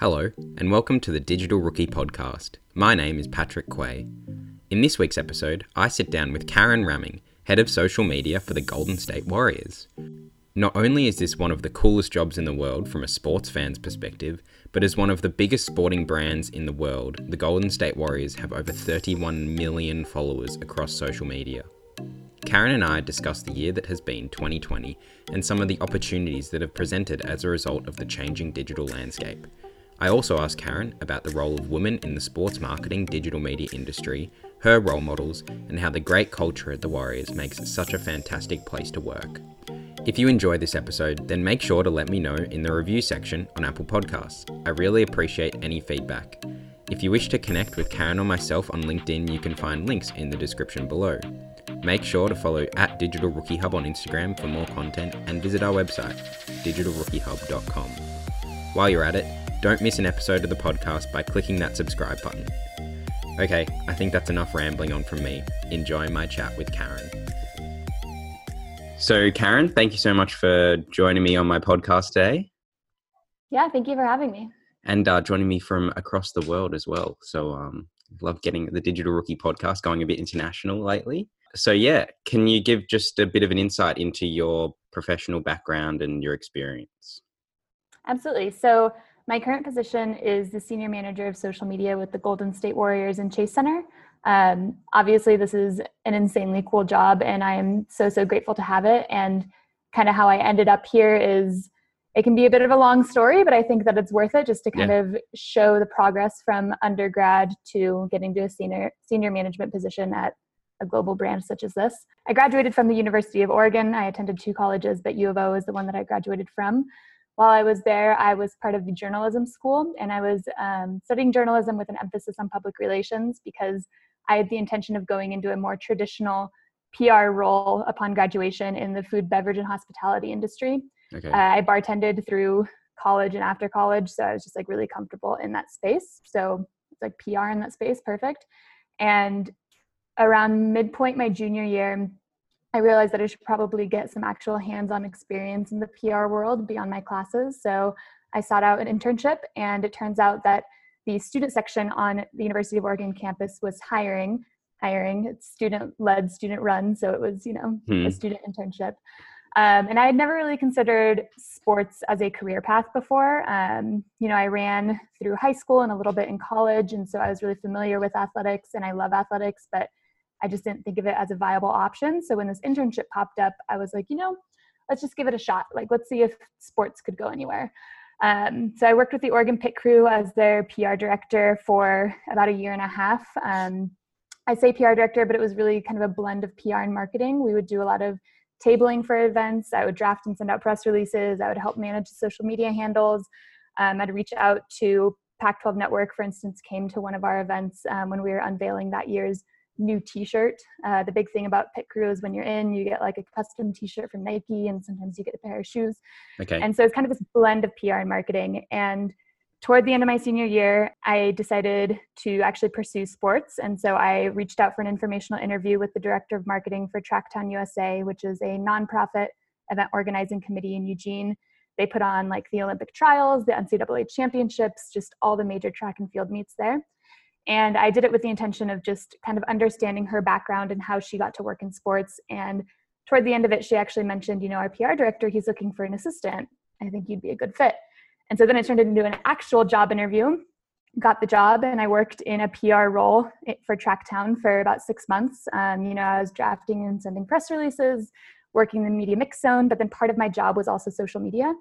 Hello, and welcome to the Digital Rookie Podcast. My name is Patrick Quay. In this week's episode, I sit down with Karen Ramming, head of social media for the Golden State Warriors. Not only is this one of the coolest jobs in the world from a sports fan's perspective, but as one of the biggest sporting brands in the world, the Golden State Warriors have over 31 million followers across social media. Karen and I discuss the year that has been 2020 and some of the opportunities that have presented as a result of the changing digital landscape. I also asked Karen about the role of women in the sports marketing digital media industry, her role models, and how the great culture at the Warriors makes it such a fantastic place to work. If you enjoy this episode, then make sure to let me know in the review section on Apple Podcasts. I really appreciate any feedback. If you wish to connect with Karen or myself on LinkedIn, you can find links in the description below. Make sure to follow at Digital Rookie Hub on Instagram for more content and visit our website, digitalrookiehub.com. While you're at it, don't miss an episode of the podcast by clicking that subscribe button. Okay, I think that's enough rambling on from me. Enjoy my chat with Karen. So, Karen, thank you so much for joining me on my podcast today. Yeah, thank you for having me. And uh, joining me from across the world as well. So, um, love getting the Digital Rookie podcast going a bit international lately. So, yeah, can you give just a bit of an insight into your professional background and your experience? Absolutely. So, my current position is the senior manager of social media with the Golden State Warriors and Chase Center. Um, obviously, this is an insanely cool job, and I am so, so grateful to have it. And kind of how I ended up here is it can be a bit of a long story, but I think that it's worth it just to kind yeah. of show the progress from undergrad to getting to a senior senior management position at a global brand such as this. I graduated from the University of Oregon. I attended two colleges, but U of O is the one that I graduated from. While I was there, I was part of the journalism school and I was um, studying journalism with an emphasis on public relations because I had the intention of going into a more traditional PR role upon graduation in the food, beverage, and hospitality industry. Okay. Uh, I bartended through college and after college, so I was just like really comfortable in that space. So it's like PR in that space, perfect. And around midpoint my junior year, I realized that I should probably get some actual hands-on experience in the PR world beyond my classes. So I sought out an internship, and it turns out that the student section on the University of Oregon campus was hiring hiring it's student led student run so it was you know hmm. a student internship um, and i had never really considered sports as a career path before um, you know i ran through high school and a little bit in college and so i was really familiar with athletics and i love athletics but i just didn't think of it as a viable option so when this internship popped up i was like you know let's just give it a shot like let's see if sports could go anywhere um, so I worked with the Oregon Pit Crew as their PR director for about a year and a half. Um, I say PR director, but it was really kind of a blend of PR and marketing. We would do a lot of tabling for events. I would draft and send out press releases. I would help manage social media handles. Um, I'd reach out to Pac 12 Network, for instance, came to one of our events um, when we were unveiling that year's new t-shirt. Uh, the big thing about pit crew is when you're in you get like a custom t-shirt from nike and sometimes you get a pair of shoes. Okay. And so it's kind of this blend of pr and marketing. And toward the end of my senior year i decided to actually pursue sports. And so i reached out for an informational interview with the director of marketing for tracktown usa which is a nonprofit event organizing committee in eugene. They put on like the olympic trials the ncaa championships just all the major track and field meets there and I did it with the intention of just kind of understanding her background and how she got to work in sports. And toward the end of it, she actually mentioned, you know, our PR director, he's looking for an assistant. I think you'd be a good fit. And so then it turned into an actual job interview, got the job, and I worked in a PR role for Tracktown for about six months. Um, you know, I was drafting and sending press releases, working in the media mix zone, but then part of my job was also social media.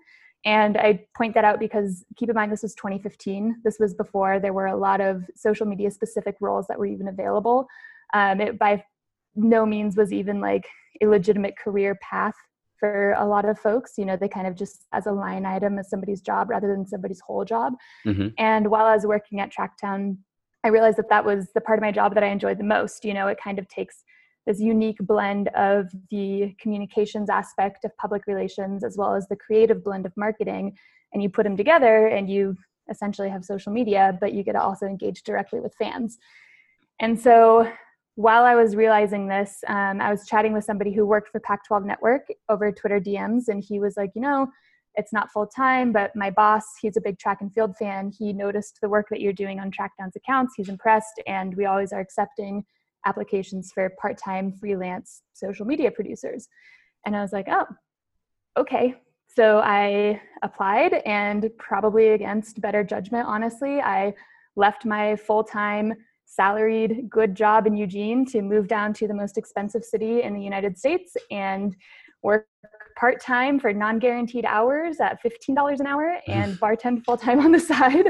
And I point that out because keep in mind this was 2015. This was before there were a lot of social media specific roles that were even available. Um, it by no means was even like a legitimate career path for a lot of folks. You know, they kind of just as a line item as somebody's job rather than somebody's whole job. Mm-hmm. And while I was working at Tracktown, I realized that that was the part of my job that I enjoyed the most. You know, it kind of takes this unique blend of the communications aspect of public relations as well as the creative blend of marketing and you put them together and you essentially have social media but you get to also engage directly with fans and so while i was realizing this um, i was chatting with somebody who worked for pac 12 network over twitter dms and he was like you know it's not full time, but my boss, he's a big track and field fan. He noticed the work that you're doing on Tracktown's accounts. He's impressed, and we always are accepting applications for part time freelance social media producers. And I was like, oh, okay. So I applied, and probably against better judgment, honestly, I left my full time salaried good job in Eugene to move down to the most expensive city in the United States and work part time for non guaranteed hours at $15 an hour and bartend full time on the side.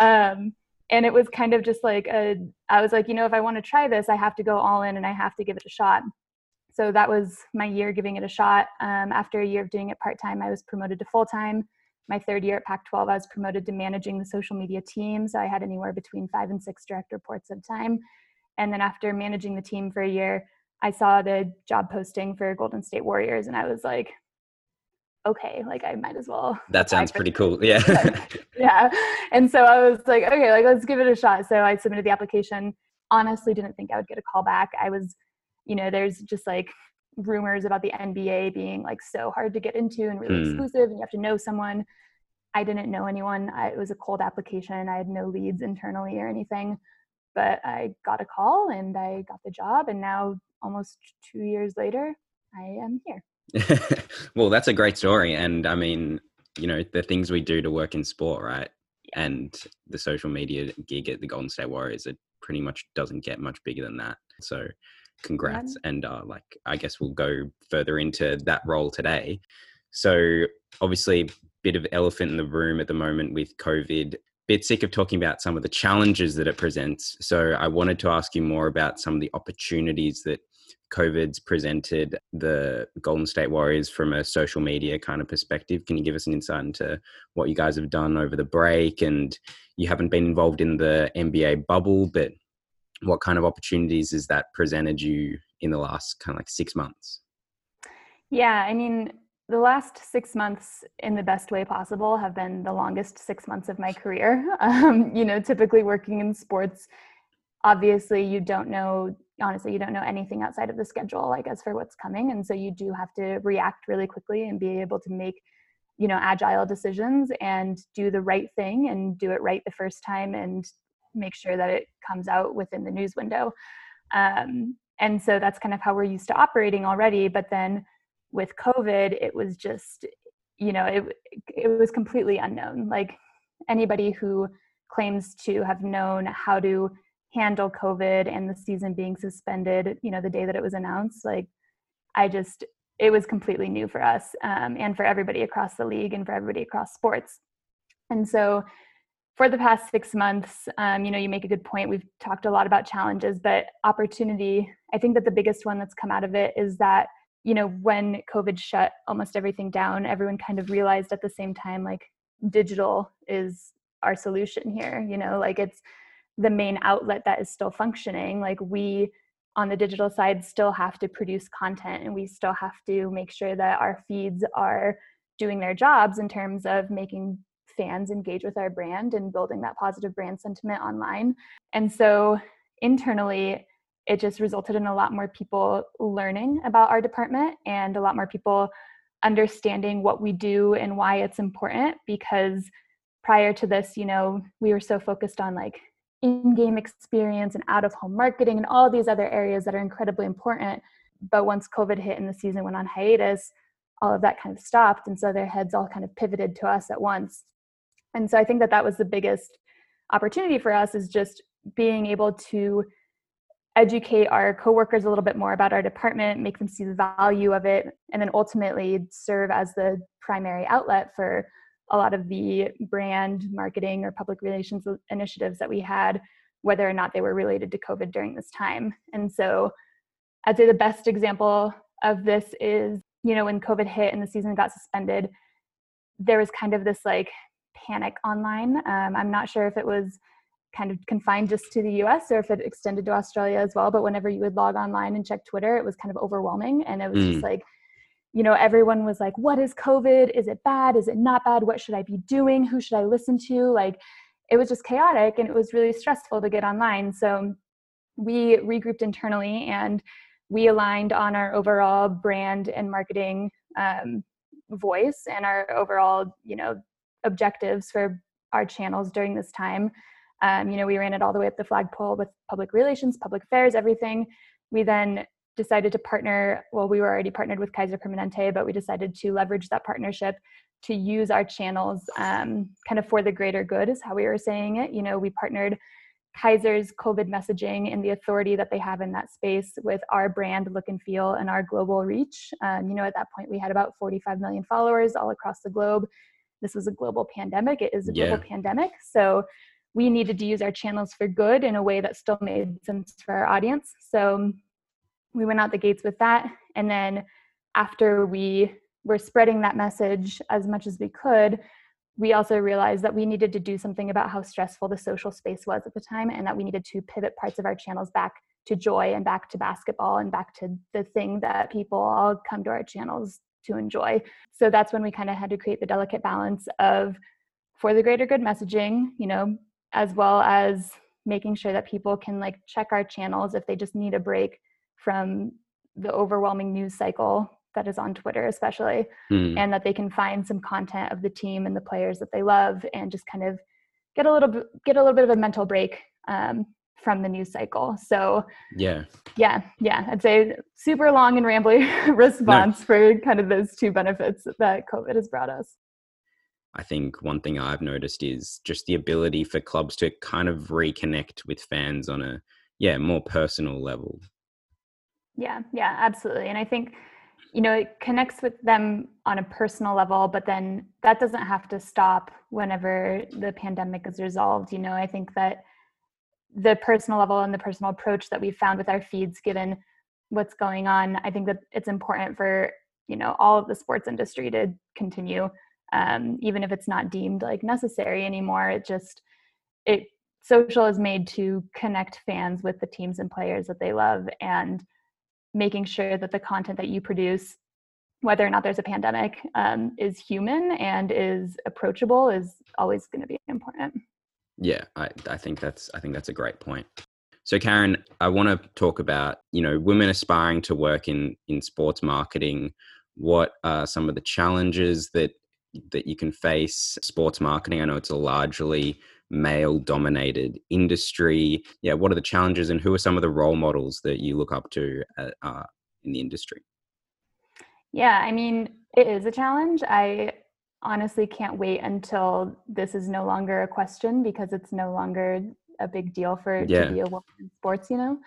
Um, and it was kind of just like a, I was like, you know, if I want to try this, I have to go all in and I have to give it a shot. So that was my year giving it a shot. Um, after a year of doing it part time, I was promoted to full time. My third year at Pac 12, I was promoted to managing the social media team. So I had anywhere between five and six direct reports at a time. And then after managing the team for a year, I saw the job posting for Golden State Warriors and I was like, okay, like I might as well. That sounds pretty cool. Yeah. yeah. And so I was like, okay, like let's give it a shot. So I submitted the application. Honestly, didn't think I would get a call back. I was, you know, there's just like rumors about the NBA being like so hard to get into and really hmm. exclusive and you have to know someone. I didn't know anyone. I, it was a cold application. I had no leads internally or anything but I got a call and I got the job. And now, almost two years later, I am here. well, that's a great story. And I mean, you know, the things we do to work in sport, right? And the social media gig at the Golden State Warriors, it pretty much doesn't get much bigger than that. So, congrats. Yeah. And uh, like, I guess we'll go further into that role today. So, obviously, bit of elephant in the room at the moment with COVID bit sick of talking about some of the challenges that it presents. So I wanted to ask you more about some of the opportunities that COVID's presented the Golden State Warriors from a social media kind of perspective. Can you give us an insight into what you guys have done over the break? And you haven't been involved in the NBA bubble, but what kind of opportunities has that presented you in the last kind of like six months? Yeah, I mean, the last six months in the best way possible have been the longest six months of my career um, you know typically working in sports obviously you don't know honestly you don't know anything outside of the schedule like as for what's coming and so you do have to react really quickly and be able to make you know agile decisions and do the right thing and do it right the first time and make sure that it comes out within the news window um, and so that's kind of how we're used to operating already but then with COVID, it was just, you know, it, it was completely unknown. Like anybody who claims to have known how to handle COVID and the season being suspended, you know, the day that it was announced, like I just, it was completely new for us um, and for everybody across the league and for everybody across sports. And so for the past six months, um, you know, you make a good point. We've talked a lot about challenges, but opportunity, I think that the biggest one that's come out of it is that you know when covid shut almost everything down everyone kind of realized at the same time like digital is our solution here you know like it's the main outlet that is still functioning like we on the digital side still have to produce content and we still have to make sure that our feeds are doing their jobs in terms of making fans engage with our brand and building that positive brand sentiment online. And so internally it just resulted in a lot more people learning about our department and a lot more people understanding what we do and why it's important because prior to this you know we were so focused on like in-game experience and out of home marketing and all these other areas that are incredibly important. But once covid hit and the season went on hiatus all of that kind of stopped. And so their heads all kind of pivoted to us at once. And so i think that that was the biggest opportunity for us is just being able to educate our coworkers a little bit more about our department, make them see the value of it, and then ultimately serve as the primary outlet for a lot of the brand marketing or public relations initiatives that we had, whether or not they were related to COVID during this time. And so I'd say the best example of this is, you know, when COVID hit and the season got suspended, there was kind of this like panic online. Um, I'm not sure if it was kind of confined just to the US or if it extended to Australia as well. But whenever you would log online and check Twitter, it was kind of overwhelming. And it was mm. just like, you know, everyone was like, what is COVID? Is it bad? Is it not bad? What should I be doing? Who should I listen to? Like, it was just chaotic and it was really stressful to get online. So we regrouped internally and we aligned on our overall brand and marketing um, voice and our overall, you know, objectives for our channels during this time. Um, you know, we ran it all the way up the flagpole with public relations, public affairs, everything. We then decided to partner. Well, we were already partnered with Kaiser Permanente, but we decided to leverage that partnership to use our channels um, kind of for the greater good, is how we were saying it. You know, we partnered Kaiser's COVID messaging and the authority that they have in that space with our brand look and feel and our global reach. Um, you know, at that point, we had about 45 million followers all across the globe. This was a global pandemic. It is a global yeah. pandemic. So we needed to use our channels for good in a way that still made sense for our audience. So we went out the gates with that. And then after we were spreading that message as much as we could, we also realized that we needed to do something about how stressful the social space was at the time and that we needed to pivot parts of our channels back to joy and back to basketball and back to the thing that people all come to our channels to enjoy. So that's when we kind of had to create the delicate balance of for the greater good messaging, you know, as well as making sure that people can like check our channels if they just need a break from the overwhelming news cycle that is on Twitter, especially, mm. and that they can find some content of the team and the players that they love, and just kind of get a little bit, get a little bit of a mental break um, from the news cycle. So yeah, yeah, yeah. I'd say super long and rambly response no. for kind of those two benefits that COVID has brought us. I think one thing I've noticed is just the ability for clubs to kind of reconnect with fans on a yeah more personal level. Yeah, yeah, absolutely. And I think you know it connects with them on a personal level but then that doesn't have to stop whenever the pandemic is resolved you know i think that the personal level and the personal approach that we've found with our feeds given what's going on i think that it's important for you know all of the sports industry to continue um, even if it's not deemed like necessary anymore it just it social is made to connect fans with the teams and players that they love and making sure that the content that you produce whether or not there's a pandemic um, is human and is approachable is always going to be important. Yeah I, I think that's i think that's a great point. So karen i want to talk about you know women aspiring to work in in sports marketing. What are some of the challenges that that you can face sports marketing? I know it's a largely male dominated industry. Yeah what are the challenges and who are some of the role models that you look up to uh, uh, in the industry? Yeah i mean it is a challenge. I honestly can't wait until this is no longer a question because it's no longer a big deal for yeah. to be a woman in sports you know?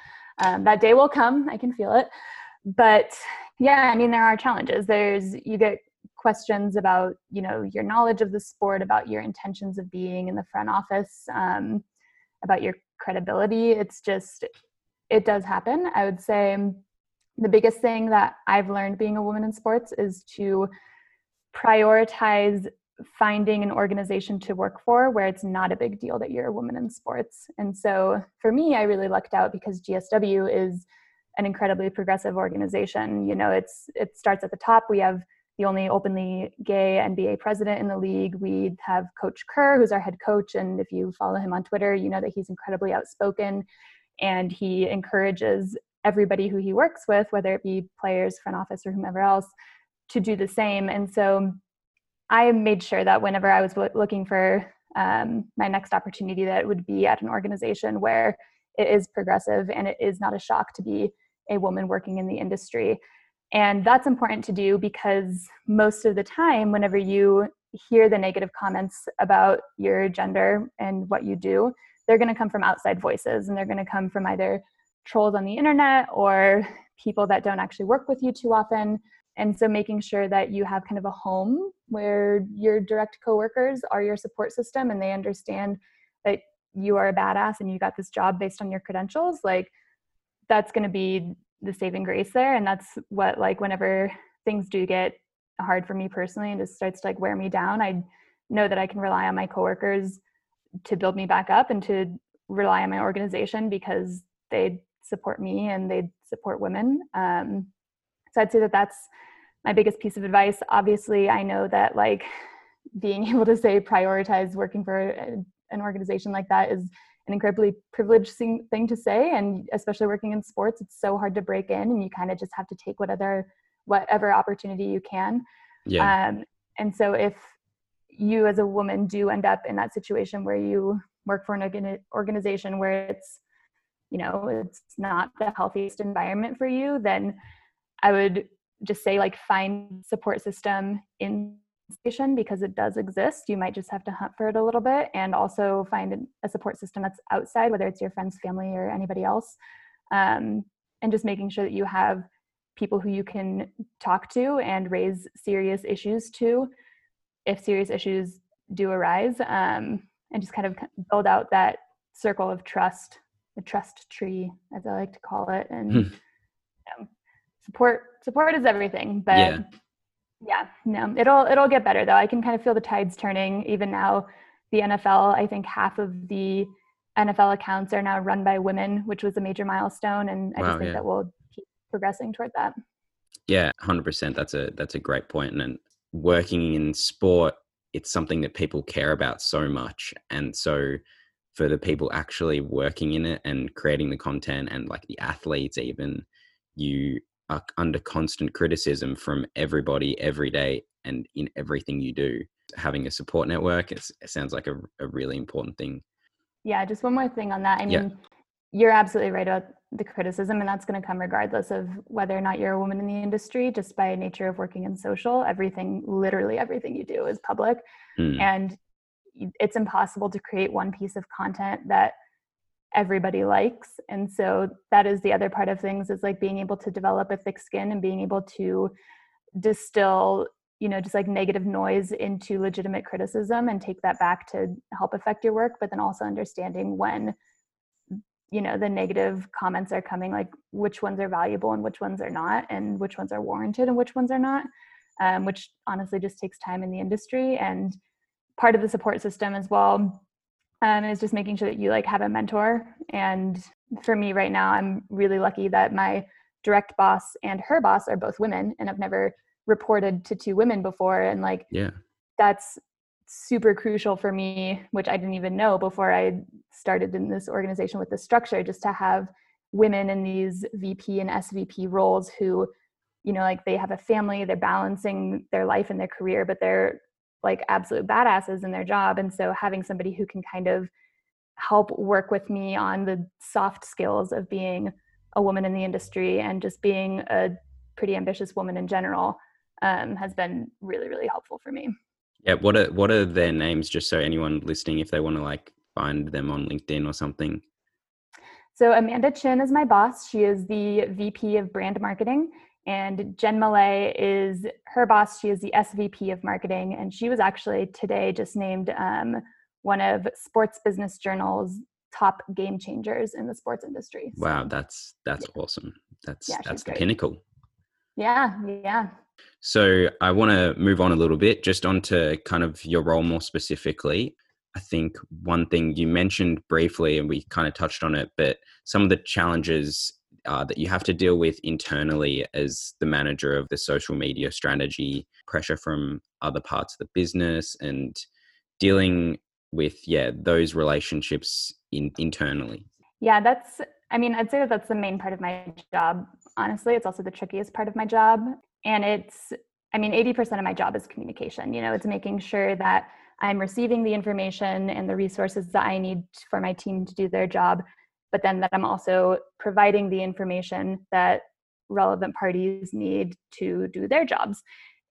Um, that day will come i can feel it. But yeah i mean there are challenges. There's you get questions about you know your knowledge of the sport about your intentions of being in the front office um, about your credibility. It's just it does happen. I would say the biggest thing that i've learned being a woman in sports is to prioritize finding an organization to work for where it's not a big deal that you're a woman in sports. And so for me i really lucked out because gsw is an incredibly progressive organization. You know it's it starts at the top. We have the only openly gay NBA president in the league. We have Coach Kerr, who's our head coach. And if you follow him on Twitter, you know that he's incredibly outspoken and he encourages everybody who he works with, whether it be players, front office, or whomever else, to do the same. And so I made sure that whenever I was looking for um, my next opportunity, that it would be at an organization where it is progressive and it is not a shock to be a woman working in the industry. And that's important to do because most of the time, whenever you hear the negative comments about your gender and what you do, they're going to come from outside voices and they're going to come from either trolls on the internet or people that don't actually work with you too often. And so making sure that you have kind of a home where your direct coworkers are your support system and they understand that you are a badass and you got this job based on your credentials, like that's going to be the saving grace there and that's what like whenever things do get hard for me personally and just starts to like wear me down i know that i can rely on my coworkers to build me back up and to rely on my organization because they support me and they support women um, so i'd say that that's my biggest piece of advice. Obviously i know that like being able to say prioritize working for an organization like that is an incredibly privileged thing to say and especially working in sports it's so hard to break in and you kind of just have to take whatever whatever opportunity you can Yeah. Um, and so if you as a woman do end up in that situation where you work for an organization where it's you know it's not the healthiest environment for you then i would just say like find support system in station because it does exist you might just have to hunt for it a little bit and also find a support system that's outside whether it's your friends family or anybody else um, and just making sure that you have people who you can talk to and raise serious issues to if serious issues do arise um, and just kind of build out that circle of trust the trust tree as i like to call it and hmm. you know, support support is everything but yeah. Yeah no it'll it'll get better though i can kind of feel the tides turning even now the nfl i think half of the nfl accounts are now run by women which was a major milestone and i wow, just think yeah. that we'll keep progressing toward that yeah 100% that's a that's a great point. point and working in sport it's something that people care about so much and so for the people actually working in it and creating the content and like the athletes even you are under constant criticism from everybody every day and in everything you do having a support network it sounds like a, a really important thing yeah just one more thing on that i mean yeah. you're absolutely right about the criticism and that's going to come regardless of whether or not you're a woman in the industry just by nature of working in social everything literally everything you do is public mm. and it's impossible to create one piece of content that everybody likes. And so that is the other part of things is like being able to develop a thick skin and being able to distill you know just like negative noise into legitimate criticism and take that back to help affect your work but then also understanding when you know the negative comments are coming like which ones are valuable and which ones are not and which ones are warranted and which ones are not um, which honestly just takes time in the industry. And part of the support system as well um, is just making sure that you like have a mentor. And for me right now i'm really lucky that my direct boss and her boss are both women and i've never reported to two women before. And like yeah. that's super crucial for me which i didn't even know before i started in this organization with this structure just to have women in these vp and svp roles who you know like they have a family they're balancing their life and their career but they're like absolute badasses in their job and so having somebody who can kind of help work with me on the soft skills of being a woman in the industry and just being a pretty ambitious woman in general um, has been really really helpful for me. Yeah what are what are their names just so anyone listening if they want to like find them on linkedin or something? So amanda chin is my boss. She is the vp of brand marketing and Jen Millet is her boss. She is the SVP of marketing, and she was actually today just named um, one of Sports Business Journal's top game changers in the sports industry. So, wow, that's that's yeah. awesome. That's yeah, that's the great. pinnacle. Yeah, yeah. So I want to move on a little bit, just onto kind of your role more specifically. I think one thing you mentioned briefly, and we kind of touched on it, but some of the challenges uh, that you have to deal with internally as the manager of the social media strategy, pressure from other parts of the business, and dealing with yeah those relationships in internally. Yeah, that's. I mean, I'd say that that's the main part of my job. Honestly, it's also the trickiest part of my job, and it's. I mean, 80% of my job is communication. You know, it's making sure that I'm receiving the information and the resources that I need for my team to do their job but then that I'm also providing the information that relevant parties need to do their jobs.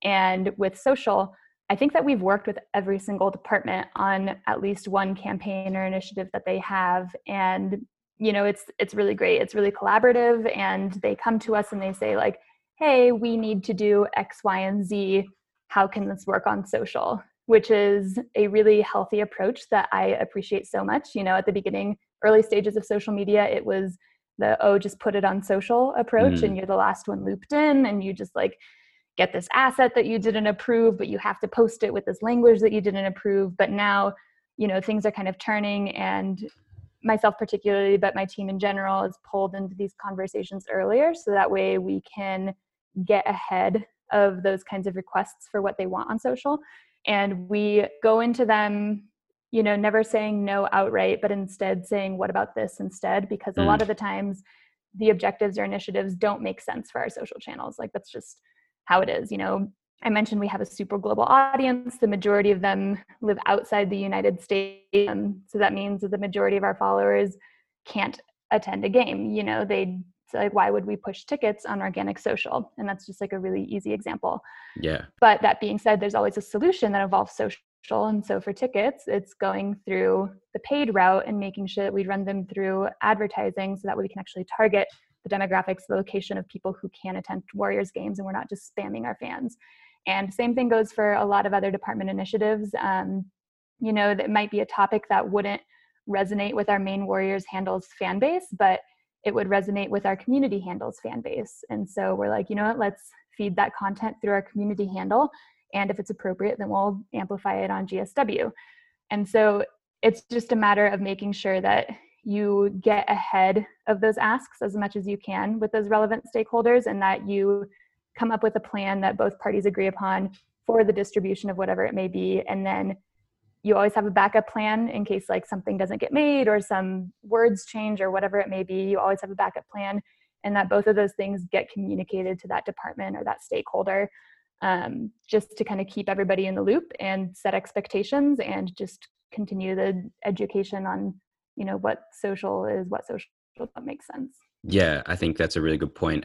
And with social, I think that we've worked with every single department on at least one campaign or initiative that they have. And you know it's it's really great. It's really collaborative and they come to us and they say like hey we need to do x y and z. How can this work on social? Which is a really healthy approach that i appreciate so much. You know at the beginning early stages of social media, it was the oh, just put it on social approach, mm. and you're the last one looped in, and you just like get this asset that you didn't approve, but you have to post it with this language that you didn't approve. But now, you know, things are kind of turning, and myself particularly, but my team in general is pulled into these conversations earlier, so that way we can get ahead of those kinds of requests for what they want on social and we go into them you know never saying no outright but instead saying what about this instead because mm. a lot mm. of the times the objectives or initiatives don't make sense for our social channels like that's just how it is you know I mentioned we have a super global audience. The majority of them live outside the United States. Um, so that means that the majority of our followers can't attend a game. You know, they like, why would we push tickets on organic social? And that's just like a really easy example. Yeah. But that being said, there's always a solution that involves social. And so for tickets, it's going through the paid route and making sure that we run them through advertising so that we can actually target the demographics, the location of people who can attend Warriors games, and we're not just spamming our fans. And same thing goes for a lot of other department initiatives. Um, you know, that might be a topic that wouldn't resonate with our main Warriors handles fan base, but it would resonate with our community handles fan base. And so we're like, you know what, let's feed that content through our community handle. And if it's appropriate, then we'll amplify it on GSW. And so it's just a matter of making sure that you get ahead of those asks as much as you can with those relevant stakeholders and that you come up with a plan that both parties agree upon for the distribution of whatever it may be. And then you always have a backup plan in case like something doesn't get made or some words change or whatever it may be. You always have a backup plan and that both of those things get communicated to that department or that stakeholder um, just to kind of keep everybody in the loop and set expectations and just continue the education on you know what social is what social what makes sense. Yeah i think that's a really good point.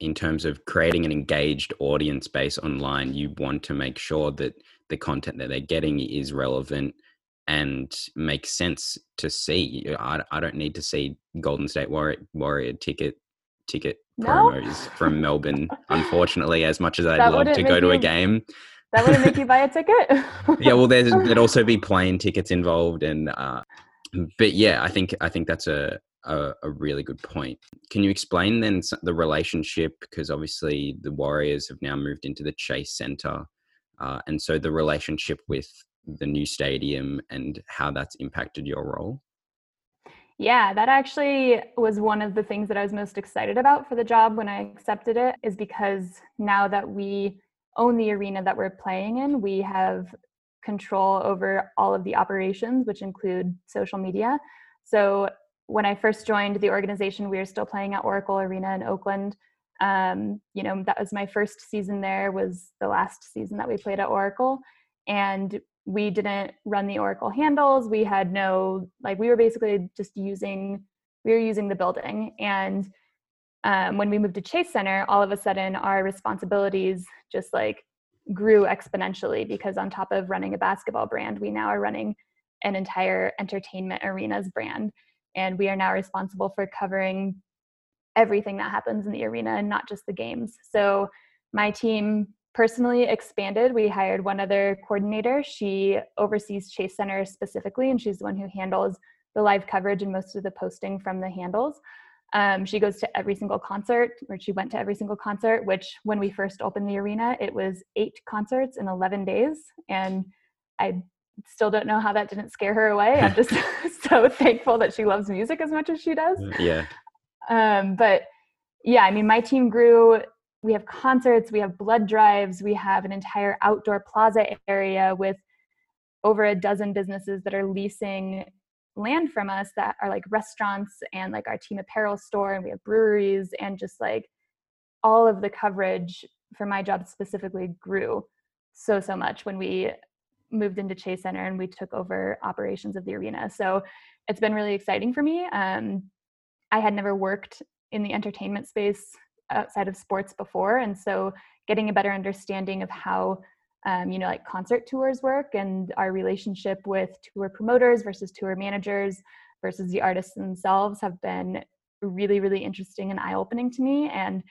In terms of creating an engaged audience base online you want to make sure that the content that they're getting is relevant and makes sense to see. I, I don't need to see golden state warrior, warrior ticket ticket no? promos from melbourne unfortunately as much as i'd love to go to a game that wouldn't make you buy a ticket yeah well there's there'd also be plane tickets involved and uh, but yeah, I think I think that's a, a, a really good point. Can you explain then the relationship? Because obviously the Warriors have now moved into the Chase Center, uh, and so the relationship with the new stadium and how that's impacted your role. Yeah, that actually was one of the things that I was most excited about for the job when I accepted it, is because now that we own the arena that we're playing in, we have control over all of the operations, which include social media. So when I first joined the organization, we were still playing at Oracle Arena in Oakland. Um, you know, that was my first season there. Was the last season that we played at Oracle, and we didn't run the Oracle handles. We had no like we were basically just using we were using the building and um, when we moved to chase center all of a sudden our responsibilities just like grew exponentially because on top of running a basketball brand, we now are running an entire entertainment arenas brand. And we are now responsible for covering everything that happens in the arena and not just the games. So my team personally expanded. We hired one other coordinator. She oversees Chase Center specifically, and she's the one who handles the live coverage and most of the posting from the handles. Um, she goes to every single concert, or she went to every single concert, which when we first opened the arena, it was eight concerts in 11 days. And I still don't know how that didn't scare her away. I'm just so thankful that she loves music as much as she does. Yeah. Um, but yeah, I mean, my team grew. We have concerts, we have blood drives, we have an entire outdoor plaza area with over a dozen businesses that are leasing land from us that are like restaurants and like our team apparel store and we have breweries and just like all of the coverage for my job specifically grew so so much when we moved into chase center and we took over operations of the arena. So it's been really exciting for me. Um, i had never worked in the entertainment space outside of sports before and so getting a better understanding of how um, you know, like concert tours work and our relationship with tour promoters versus tour managers versus the artists themselves have been really, really interesting and eye opening to me. And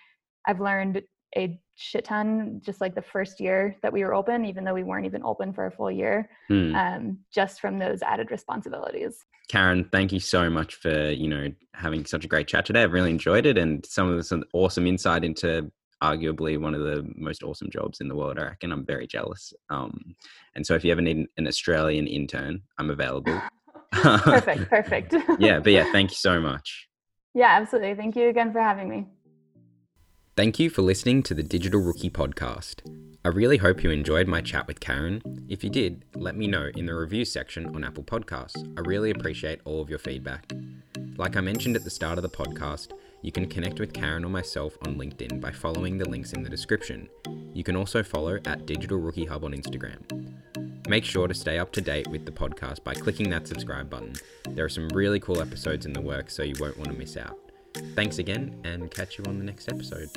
I've learned a shit ton just like the first year that we were open, even though we weren't even open for a full year, hmm. um, just from those added responsibilities. Karen, thank you so much for you know having such a great chat today. I've really enjoyed it and some of some awesome insight into arguably one of the most awesome jobs in the world. I reckon I'm very jealous. Um, and so if you ever need an Australian intern, I'm available. perfect, perfect. yeah, but yeah, thank you so much. Yeah, absolutely. Thank you again for having me. Thank you for listening to the Digital Rookie podcast. I really hope you enjoyed my chat with Karen. If you did, let me know in the review section on Apple Podcasts. I really appreciate all of your feedback. Like I mentioned at the start of the podcast, you can connect with Karen or myself on LinkedIn by following the links in the description. You can also follow at Digital Rookie Hub on Instagram. Make sure to stay up to date with the podcast by clicking that subscribe button. There are some really cool episodes in the works, so you won't want to miss out. Thanks again, and catch you on the next episode.